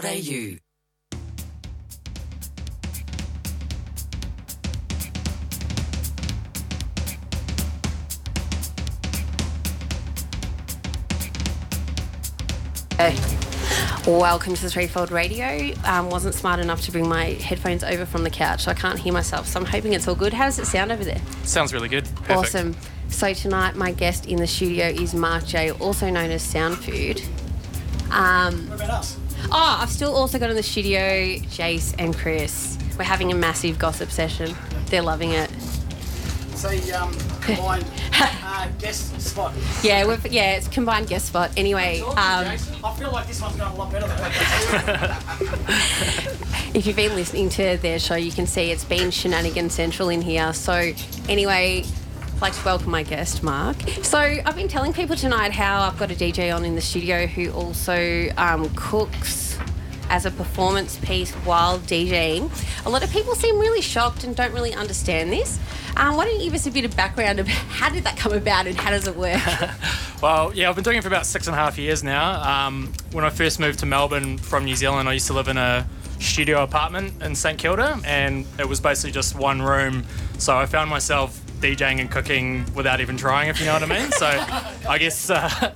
kissfm.com.au. Welcome to the Threefold Radio. Um, wasn't smart enough to bring my headphones over from the couch, so I can't hear myself. So I'm hoping it's all good. How does it sound over there? Sounds really good. Perfect. Awesome. So tonight, my guest in the studio is Mark J, also known as Sound Food. Um, What about us? Oh, I've still also got in the studio Jace and Chris. We're having a massive gossip session. They're loving it. See, um, combined uh, guest spot. Yeah, we've, yeah, it's combined guest spot. Anyway, um, I feel like this one's going a lot better than that. if you've been listening to their show, you can see it's been shenanigan central in here. So, anyway, I'd like to welcome my guest, Mark. So, I've been telling people tonight how I've got a DJ on in the studio who also um, cooks as a performance piece while DJing. A lot of people seem really shocked and don't really understand this. Um, why don't you give us a bit of background of how did that come about and how does it work? Well, yeah, I've been doing it for about six and a half years now. Um, when I first moved to Melbourne from New Zealand, I used to live in a studio apartment in St Kilda, and it was basically just one room. So I found myself DJing and cooking without even trying, if you know what I mean. So I guess. Uh,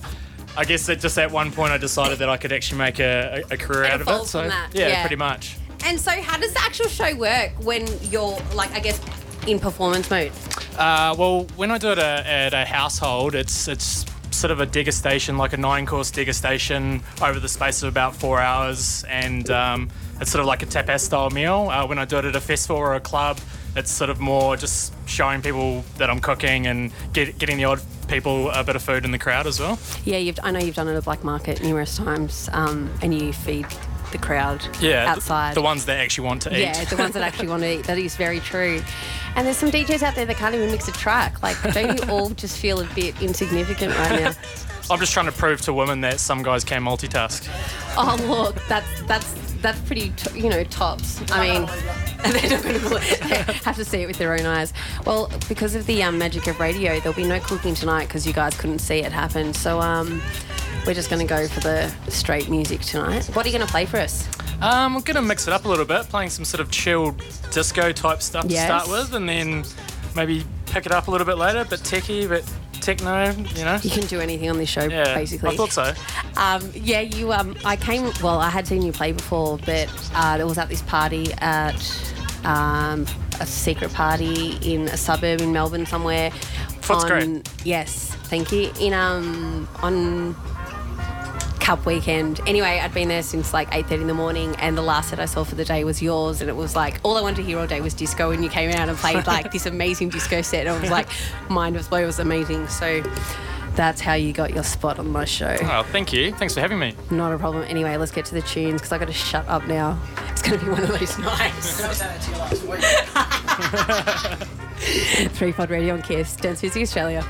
I guess that just at one point I decided that I could actually make a, a, a career It out of it. So that, yeah, yeah. pretty much. and so, how does the actual show work when you're, like, I guess, in performance mode? Uh, well, when I do it a, at a household, it's it's sort of a degustation, like a nine-course degustation over the space of about four hours, and um, it's sort of like a tapas-style meal. Uh, when I do it at a festival or a club, it's sort of more just showing people that I'm cooking and get, getting the odd people a bit of food in the crowd as well. Yeah, you've, I know you've done it at Black Market numerous times, um, and you feed the crowd Yeah, outside. the ones that actually want to eat. yeah, the ones that actually want to eat. That is very true. And there's some DJs out there that can't even mix a track. Like, don't you all just feel a bit insignificant right now? I'm just trying to prove to women that some guys can multitask. Oh, look, that's that's that's pretty, t- you know, tops. I mean, they're not going to have to see it with their own eyes. Well, because of the um, magic of radio, there'll be no cooking tonight because you guys couldn't see it happen. So um, we're just going to go for the straight music tonight. What are you going to play for us? Um, I'm gonna mix it up a little bit, playing some sort of chilled disco type stuff Yes. to start with, and then maybe pick it up a little bit later, bit techie, bit techno, you know. You can do anything on this show, Yeah, basically. I thought so. Um, yeah, you. Um, I came. Well, I had seen you play before, but uh, it was at this party at um, a secret party in a suburb in Melbourne somewhere. Footscray. Yes, thank you. In um on Cup weekend. Anyway, I'd been there since like eight thirty in the morning, and the last set I saw for the day was yours, and it was like all I wanted to hear all day was disco, and you came out and played like this amazing disco set. And I was like, mind was blown. It was amazing. So. That's how you got your spot on my show. Oh, thank you. Thanks for having me. Not a problem. Anyway, let's get to the tunes because I got to shut up now. It's going to be one of those nights. I was saying that to you last week. Three Pod Radio on Kiss, Dance Music Australia.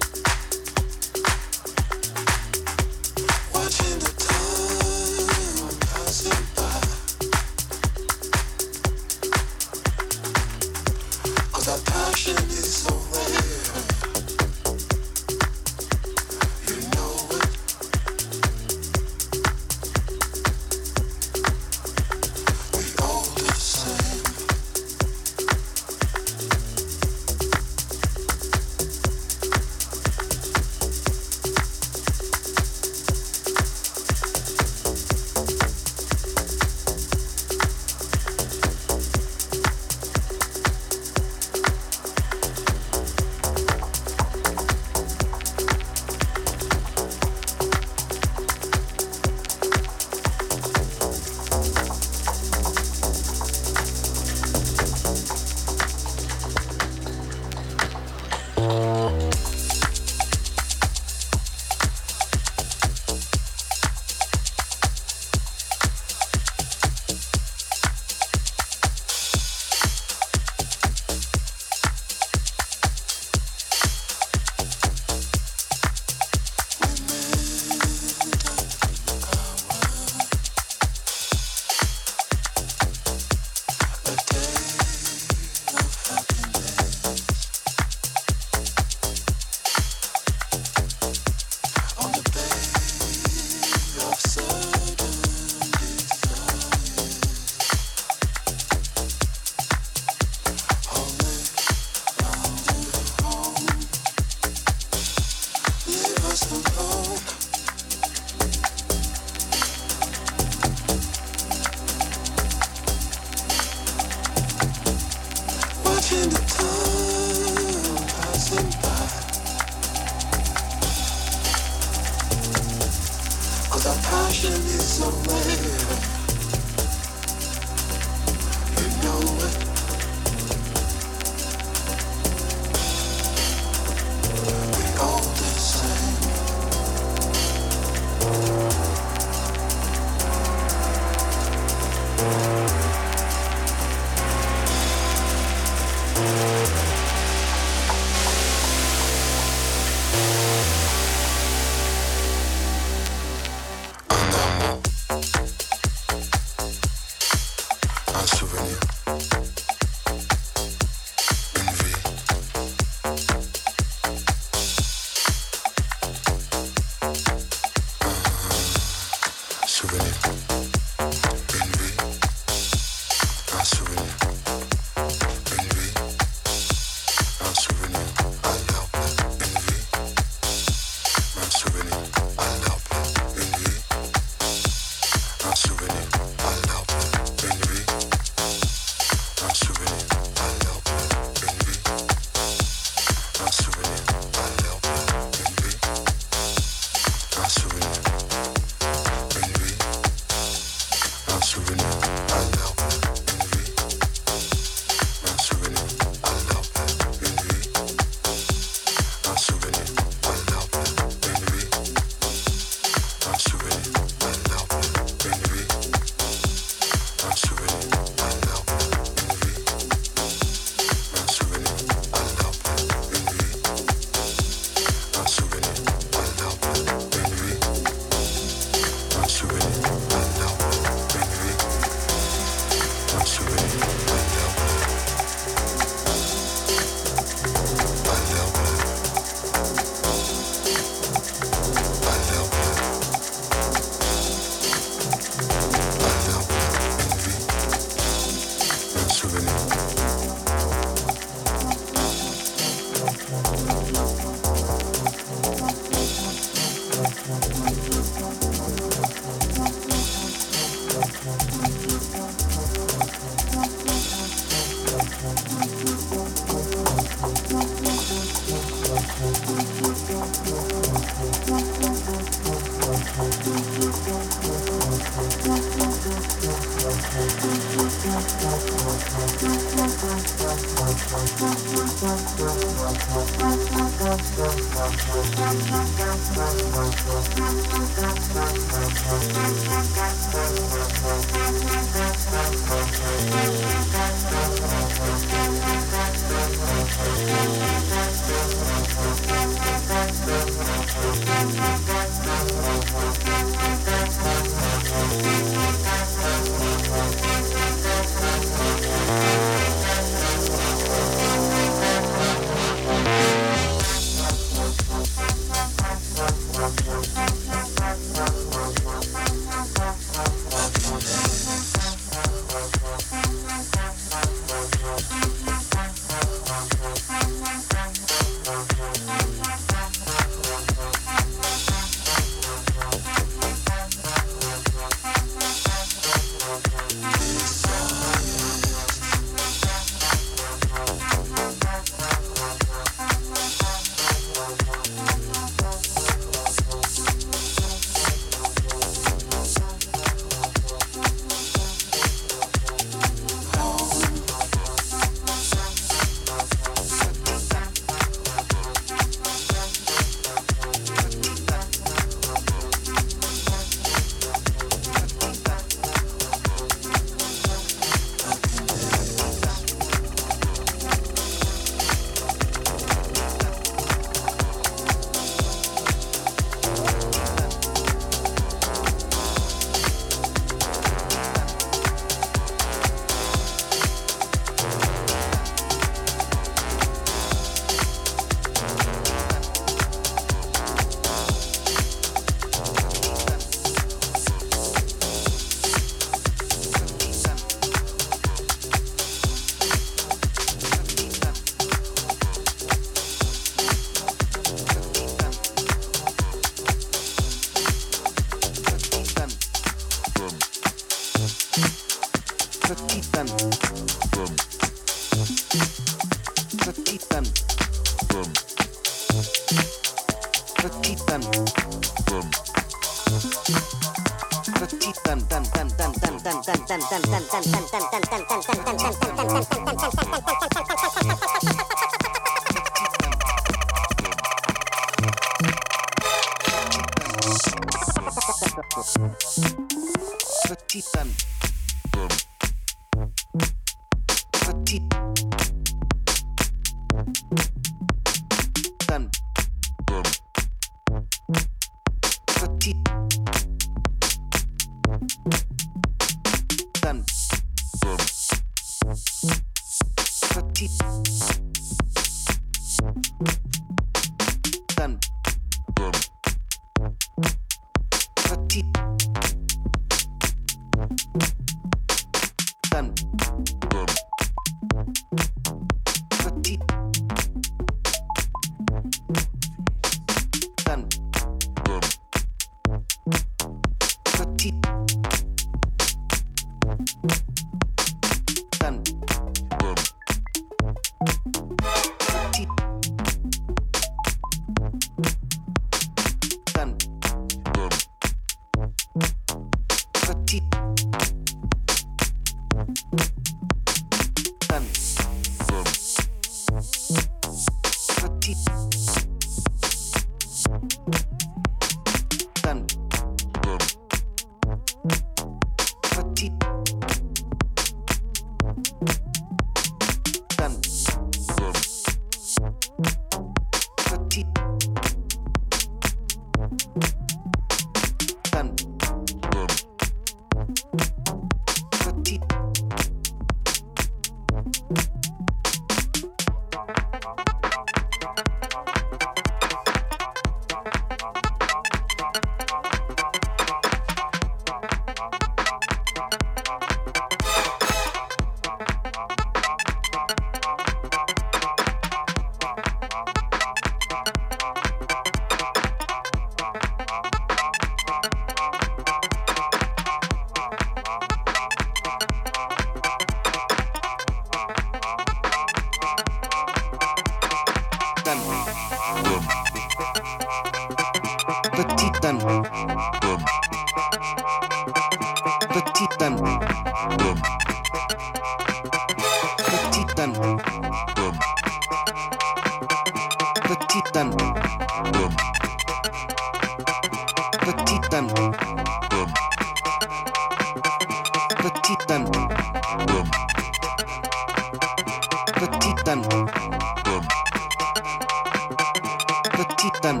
Petite dame.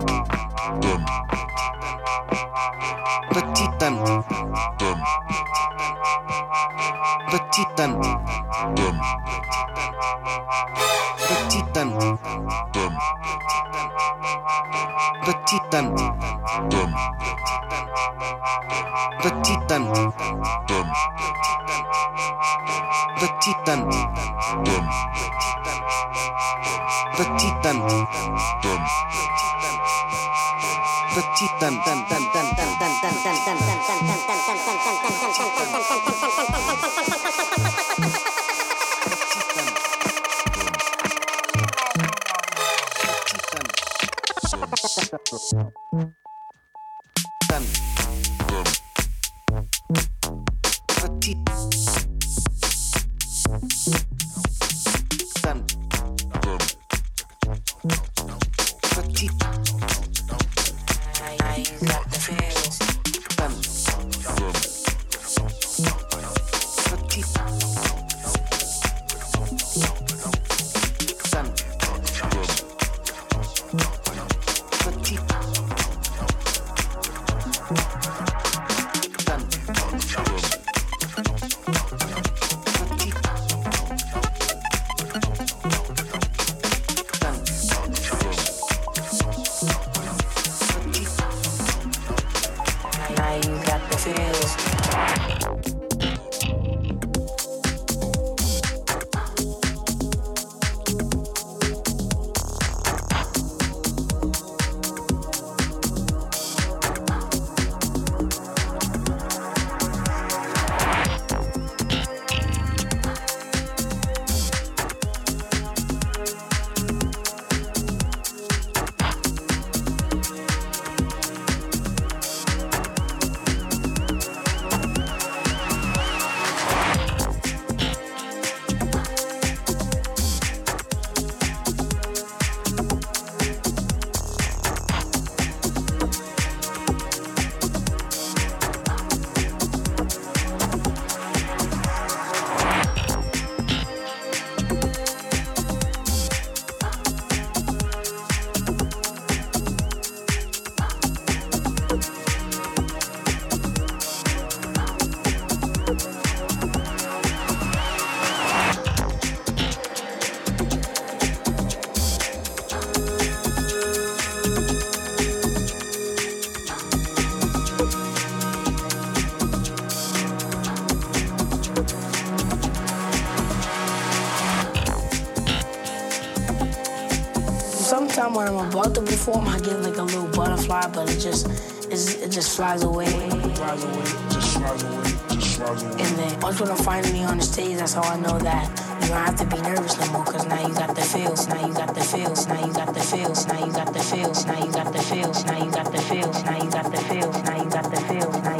Dame. Petite Titan. The Titan. The Titan. The Titan. The Titan. The Titan. The Titan. The Titan. pra. I'm about to perform, I get like a little butterfly, but it just it just flies away. Flies away, just flies away, just flies away. And then once when I'm finally on the stage, that's how I know that you don't have to be nervous no more, cause now you got the feels, now you got the feels, now you got the feels, now you got the feels, now you got the feels, now you got the feels, now you got the feels, now you got the feels, now you got the feels,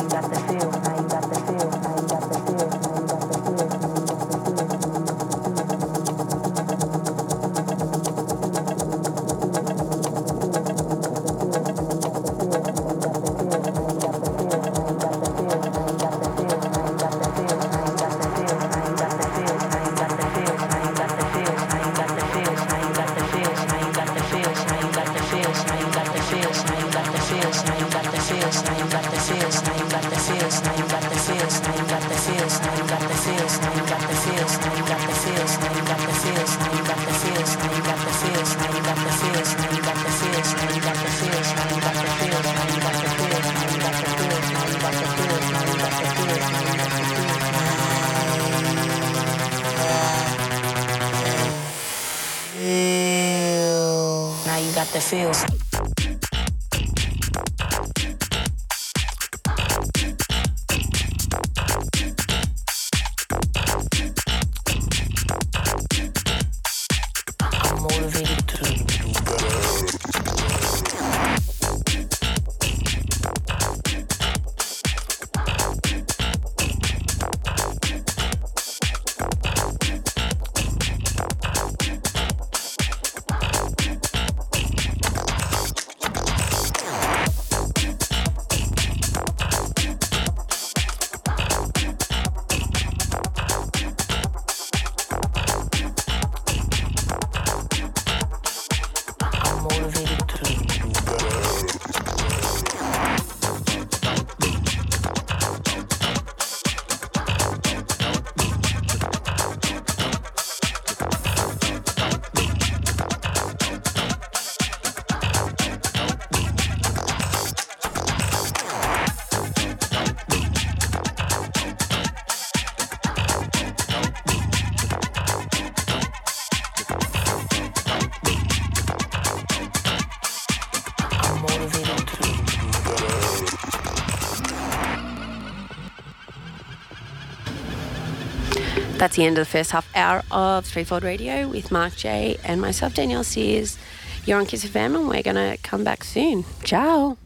That's the end of the first half hour of Threefold Radio with Mark J and myself, Danielle Sears. You're on Kiss FM and we're going to come back soon. Ciao.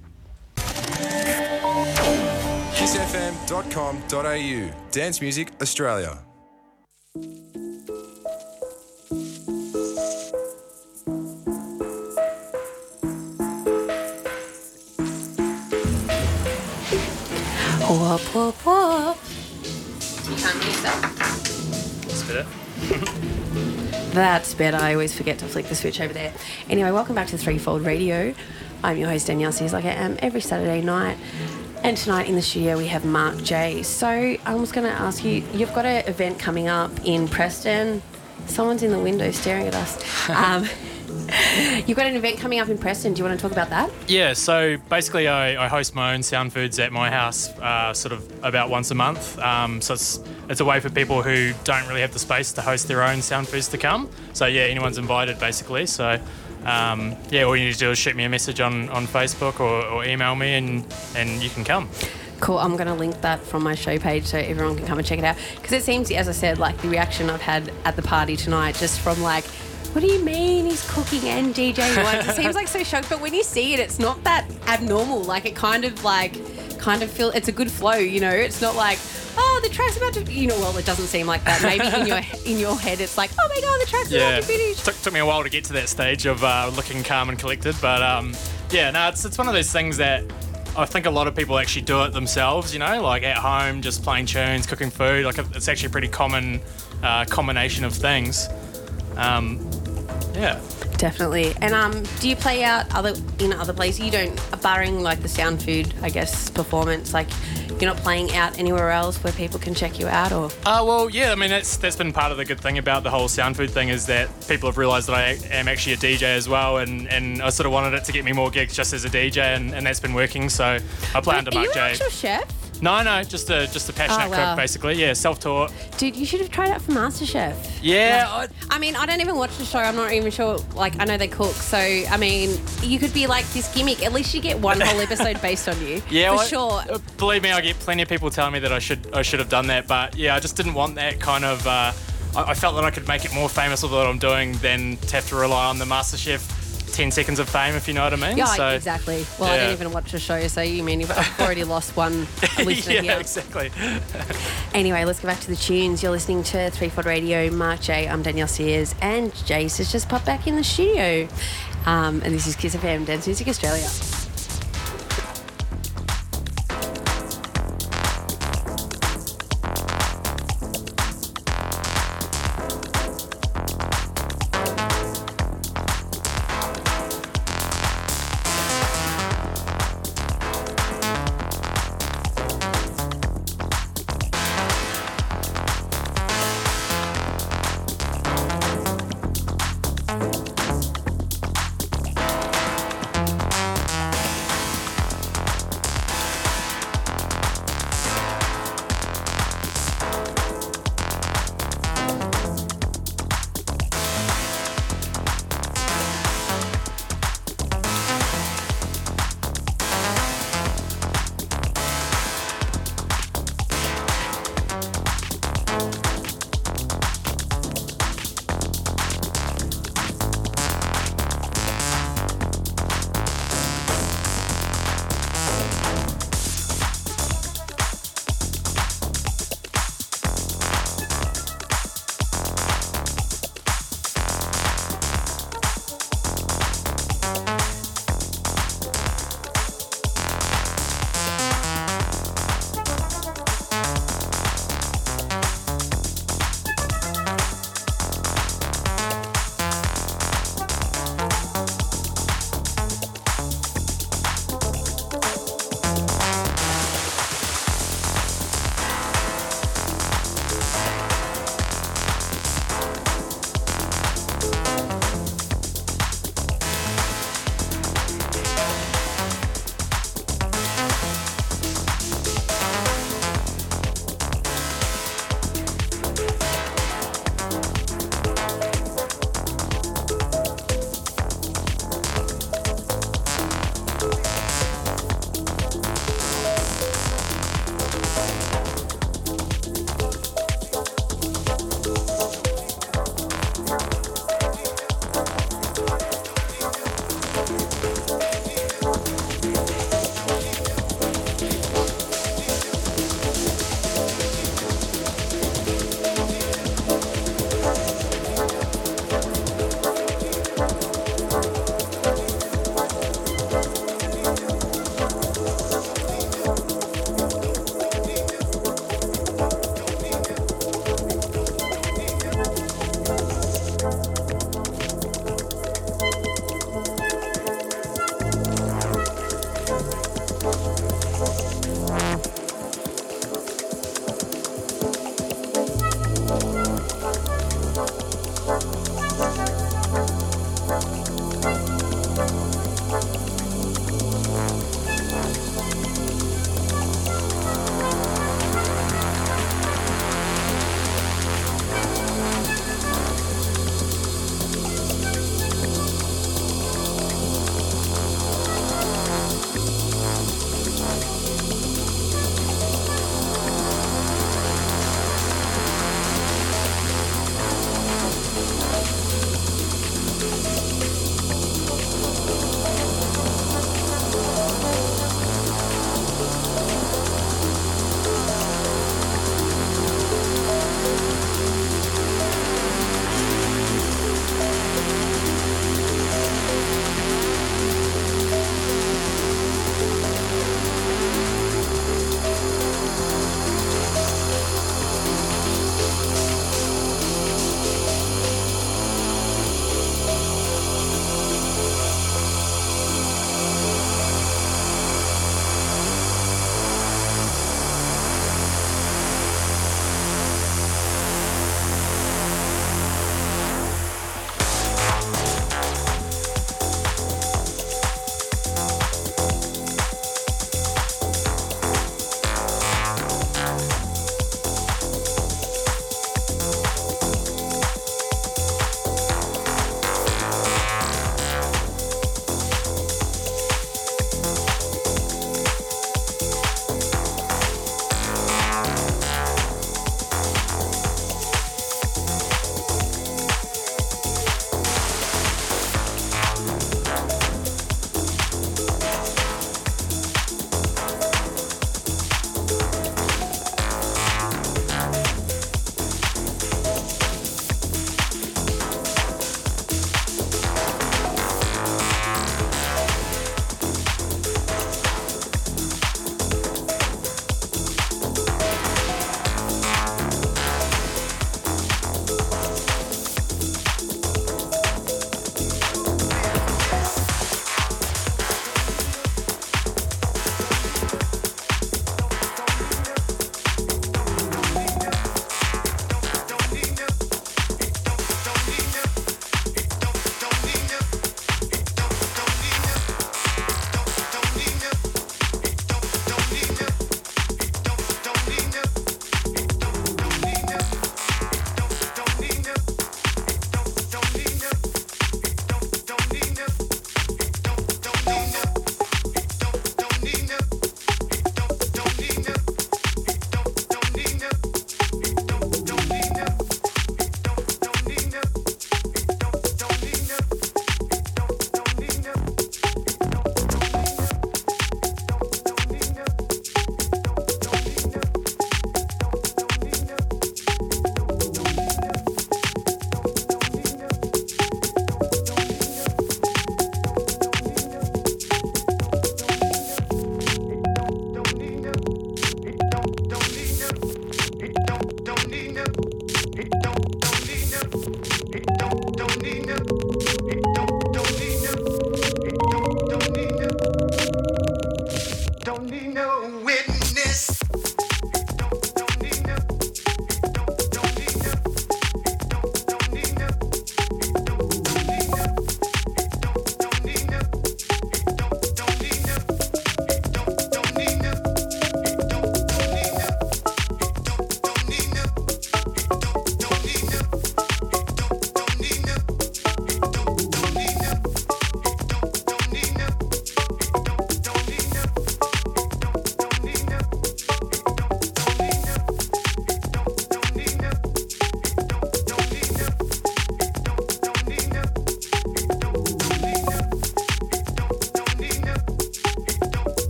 kissfm.com.au. Dance Music Australia. Whoop, whoop, whoop. You can't use that. That's better. That's better. I always forget to flick the switch over there. Anyway, welcome back to Threefold Radio. I'm your host, Danielle Sears, like I am every Saturday night. And tonight in the studio, we have Mark J. So I was going to ask you you've got an event coming up in Preston. Someone's in the window staring at us. Um, you've got an event coming up in Preston. Do you want to talk about that? Yeah, so basically, I, I host my own sound foods at my house, uh, sort of about once a month. Um, so it's it's a way for people who don't really have the space to host their own sound foods to come. So yeah, anyone's invited basically. So um, yeah, all you need to do is shoot me a message on, on Facebook or, or email me, and and you can come. Cool. I'm going to link that from my show page so everyone can come and check it out. Because it seems, as I said, like the reaction I've had at the party tonight, just from like, what do you mean he's cooking and DJing once? It seems like so shocked, but when you see it, it's not that abnormal. Like it kind of like, kind of feel it's a good flow. You know, it's not like. Oh, the track's about to, you know. Well, it doesn't seem like that. Maybe in your in your head, it's like, oh my god, the track's Yeah, about to finish. took, took me a while to get to that stage of uh, looking calm and collected, but um, yeah, no, it's it's one of those things that I think a lot of people actually do it themselves. You know, like at home, just playing tunes, cooking food. Like it's actually a pretty common uh, combination of things. Um, yeah. Definitely. And um, do you play out other in other places? You don't, barring like the sound food, I guess, performance. Like you're not playing out anywhere else where people can check you out, or Uh, well, yeah, I mean, that's that's been part of the good thing about the whole sound food thing is that people have realised that I am actually a DJ as well, and, and I sort of wanted it to get me more gigs just as a DJ, and, and that's been working. So I play under are you Mark an actual chef? No, no, just a just a passionate Oh, wow. cook, basically. Yeah, self-taught. Dude, you should have tried out for MasterChef. Yeah, I, I mean, I don't even watch the show. I'm not even sure. Like, I know they cook. So, I mean, you could be like this gimmick. At least you get one whole episode based on you. yeah. For sure. uh, Believe me, I get plenty of people telling me that I should I should have done that, but yeah, I just didn't want that kind of. Uh, I, I felt that I could make it more famous with what I'm doing than to have to rely on the MasterChef 10 seconds of fame, if you know what I mean. Yeah, so, exactly. Well, I didn't even watch the show, so you mean you've already lost one listener yeah, here. exactly. Anyway, let's go back to the tunes. You're listening to Threefold Radio, Mark J. I'm Danielle Sears, and Jace has just popped back in the studio. Um, and this is Kiss FM Dance Music Australia.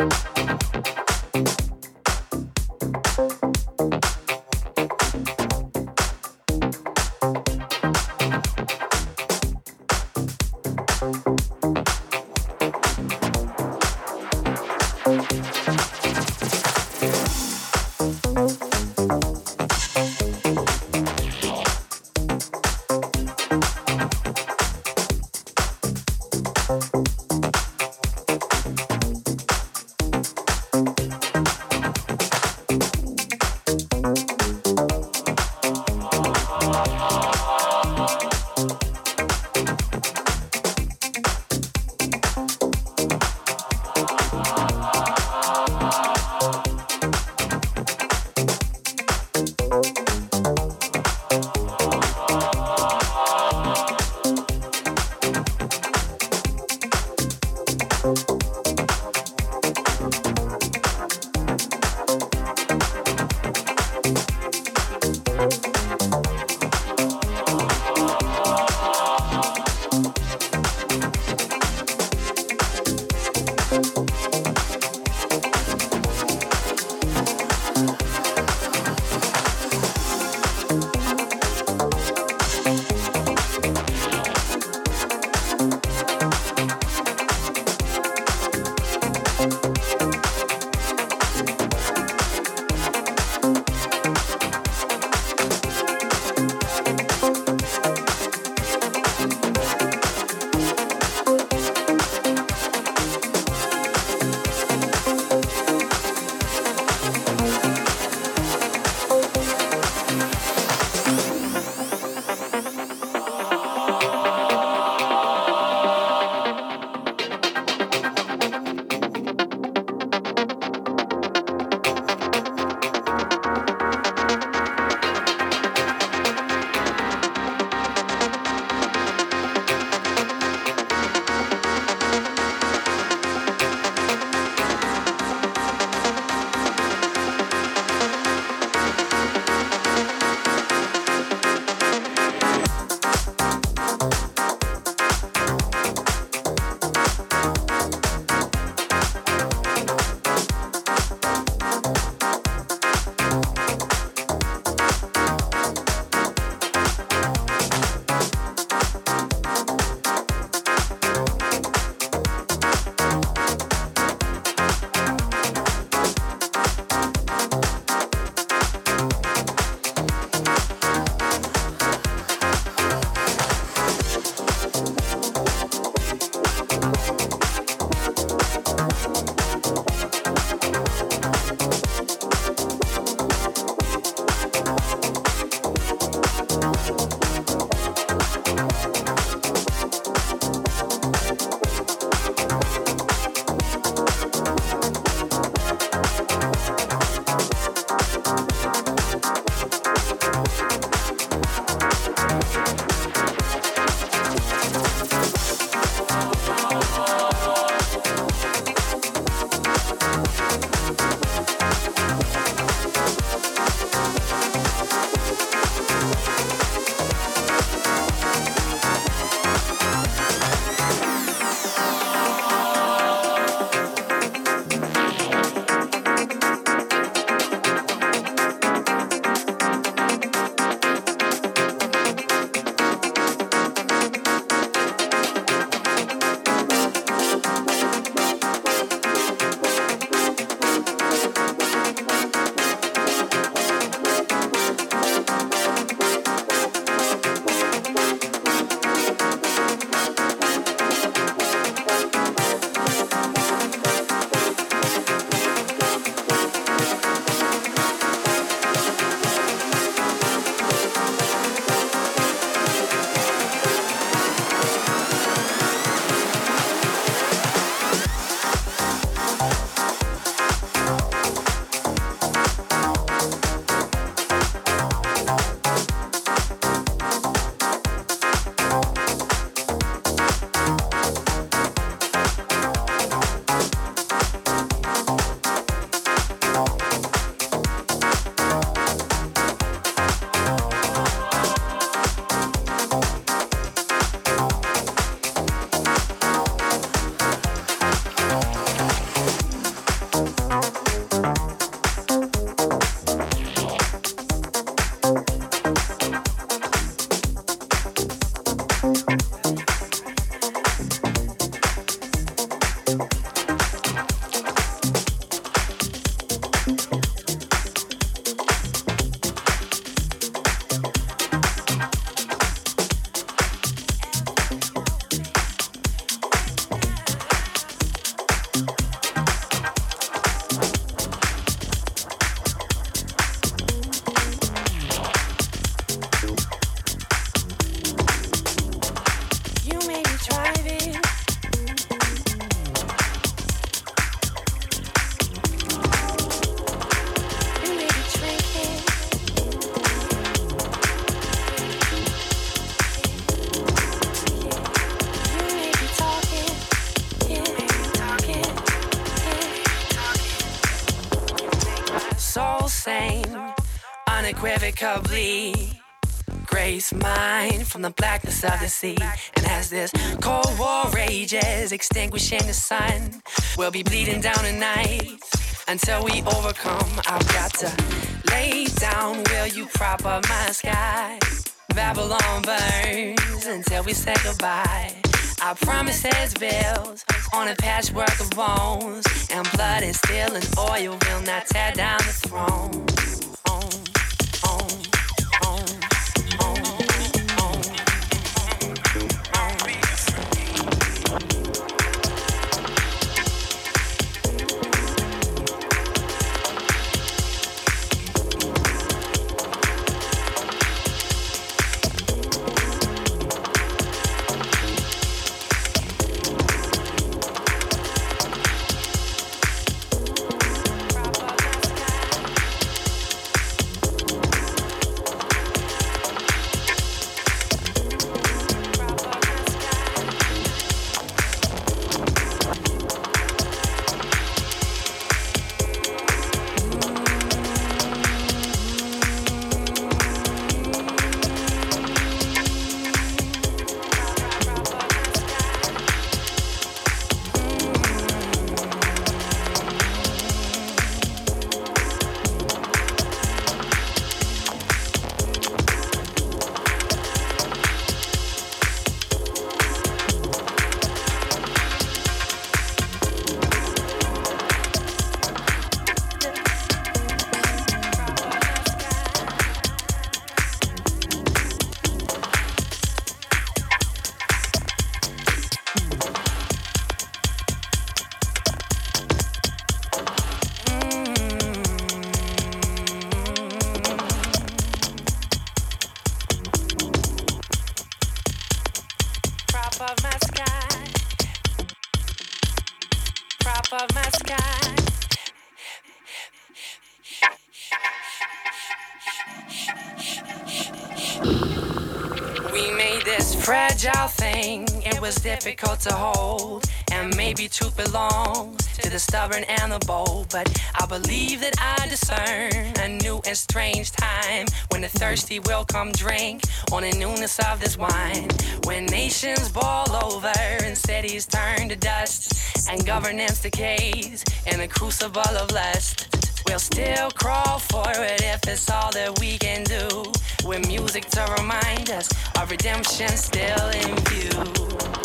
you the of the sea. And as this cold war rages, extinguishing the sun, we'll be bleeding down tonight. until we overcome. I've got to lay down. Will you prop up my sky? Babylon burns until we say goodbye. I promise there's bills on a patchwork of bones, and blood is still an oil will not tear down the throne. Of my sky. We made this fragile thing. It was difficult to hold. Maybe truth belongs to the stubborn and the bold. But I believe that I discern a new and strange time when the thirsty will come drink on the newness of this wine. When nations boil over and cities turn to dust and governance decays in a crucible of lust. We'll still crawl forward if it's all that we can do. With music to remind us of redemption still in view.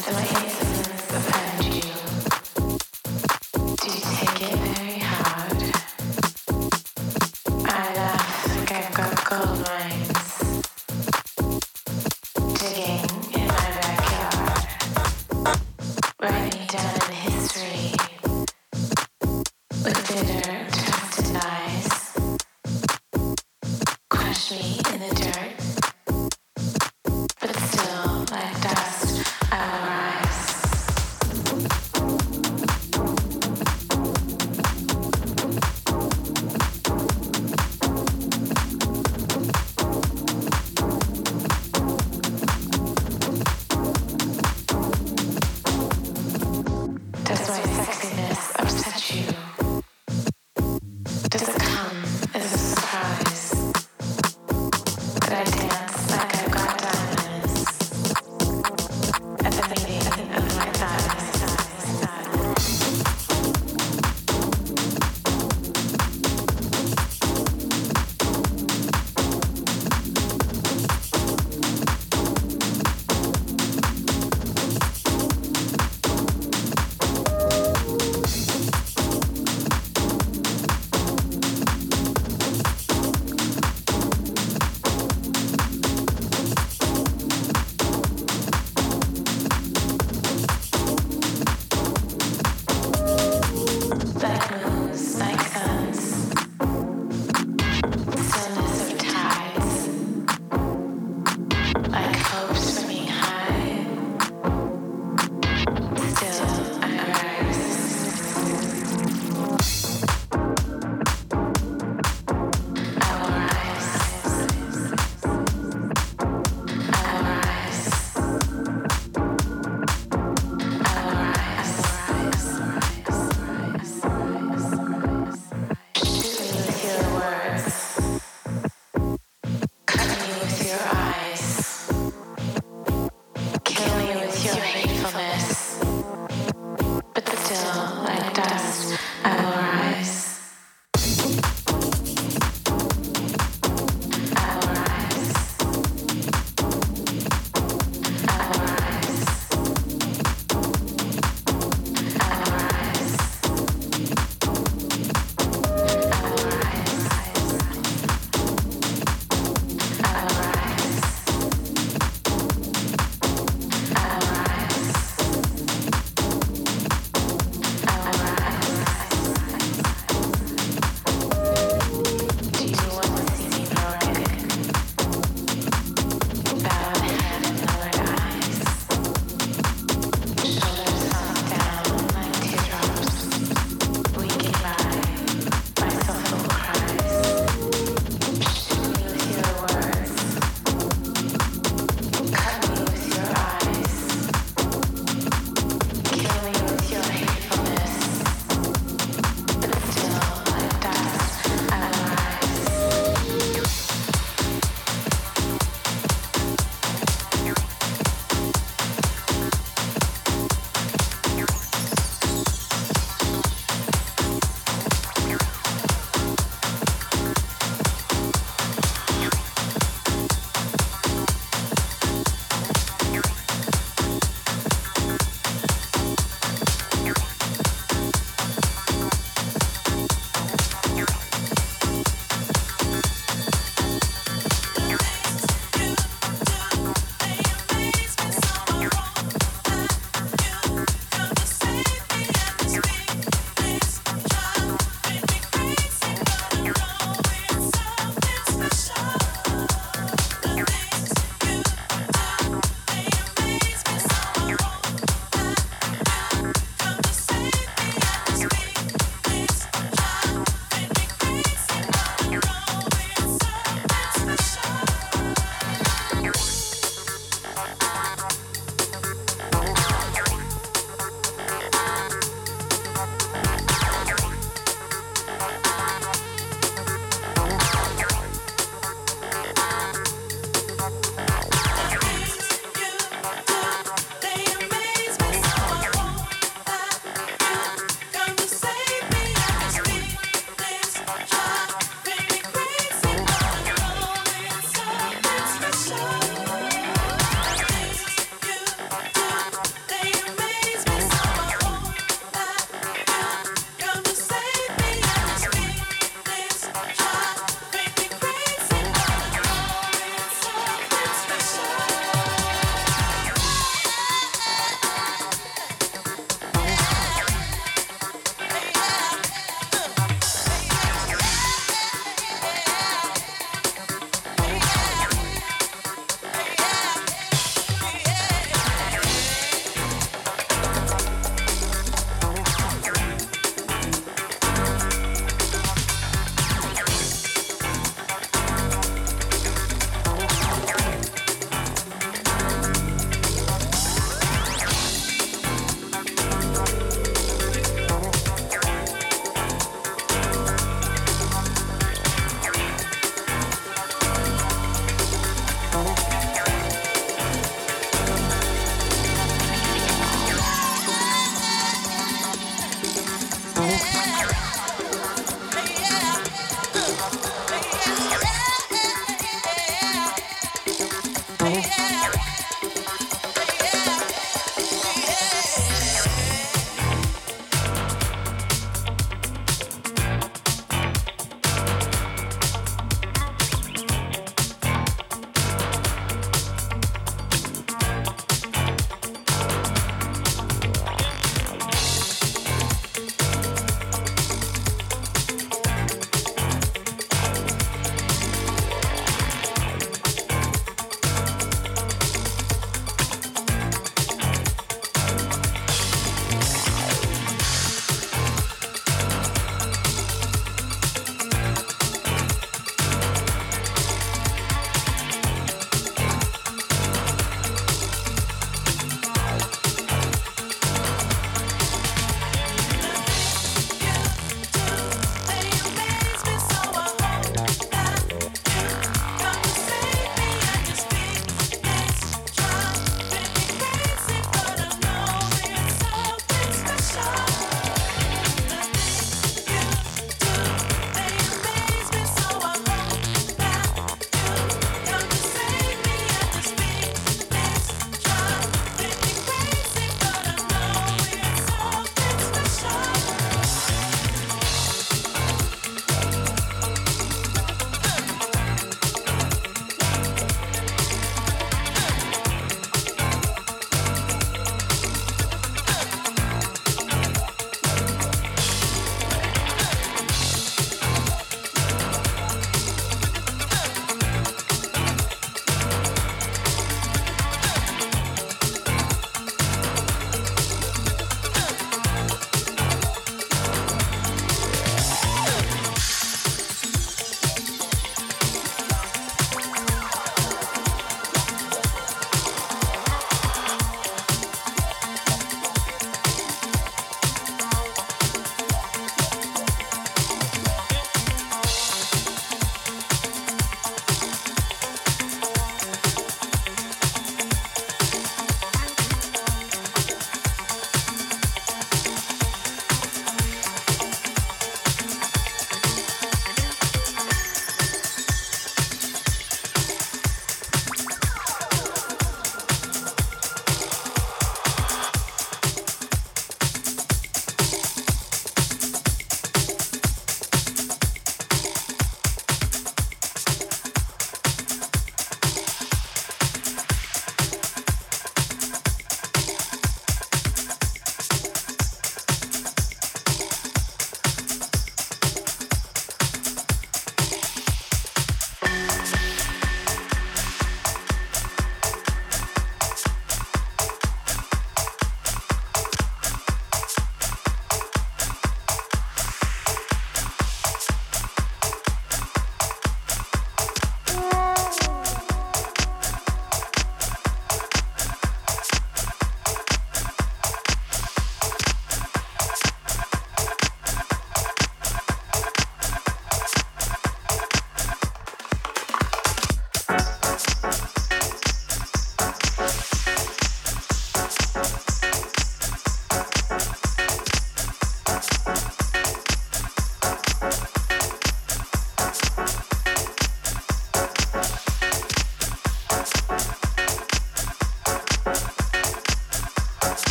Este of.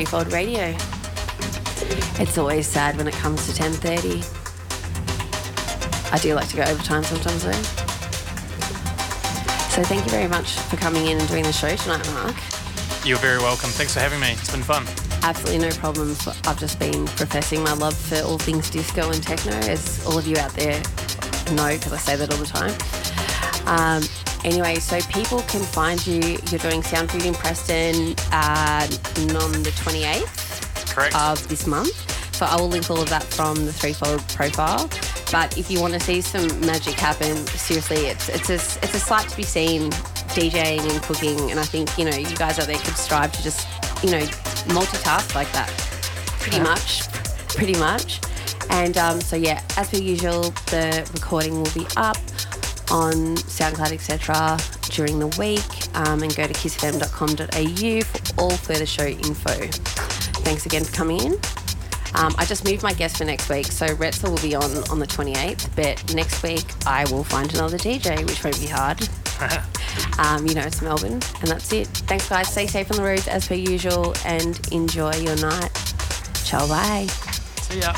Threefold radio. It's always sad when it comes to 10:30. I do like to go overtime sometimes though. So thank you very much for coming in and doing the show tonight, Mark. You're very welcome. Thanks for having me. It's been fun. Absolutely no problem. I've just been professing my love for all things disco and techno, as all of you out there know, because I say that all the time. Um, anyway, so people can find you. You're doing Sound Food in Preston uh, on the 28th Correct. of this month. So I will link all of that from the threefold profile. But if you want to see some magic happen, seriously, it's it's a it's a sight to be seen, DJing and cooking. And I think you know you guys out there could strive to just you know multitask like that, pretty much, pretty much. And um, so yeah, as per usual, the recording will be up on SoundCloud, etc. during the week. Um, and go to kissfm.com.au for all further show info. Thanks again for coming in. Um, I just moved my guest for next week, so Retzel will be on on the 28th. But next week I will find another DJ, which won't be hard. um, you know, it's Melbourne, and that's it. Thanks, guys. Stay safe on the roads as per usual, and enjoy your night. Ciao, bye. See ya.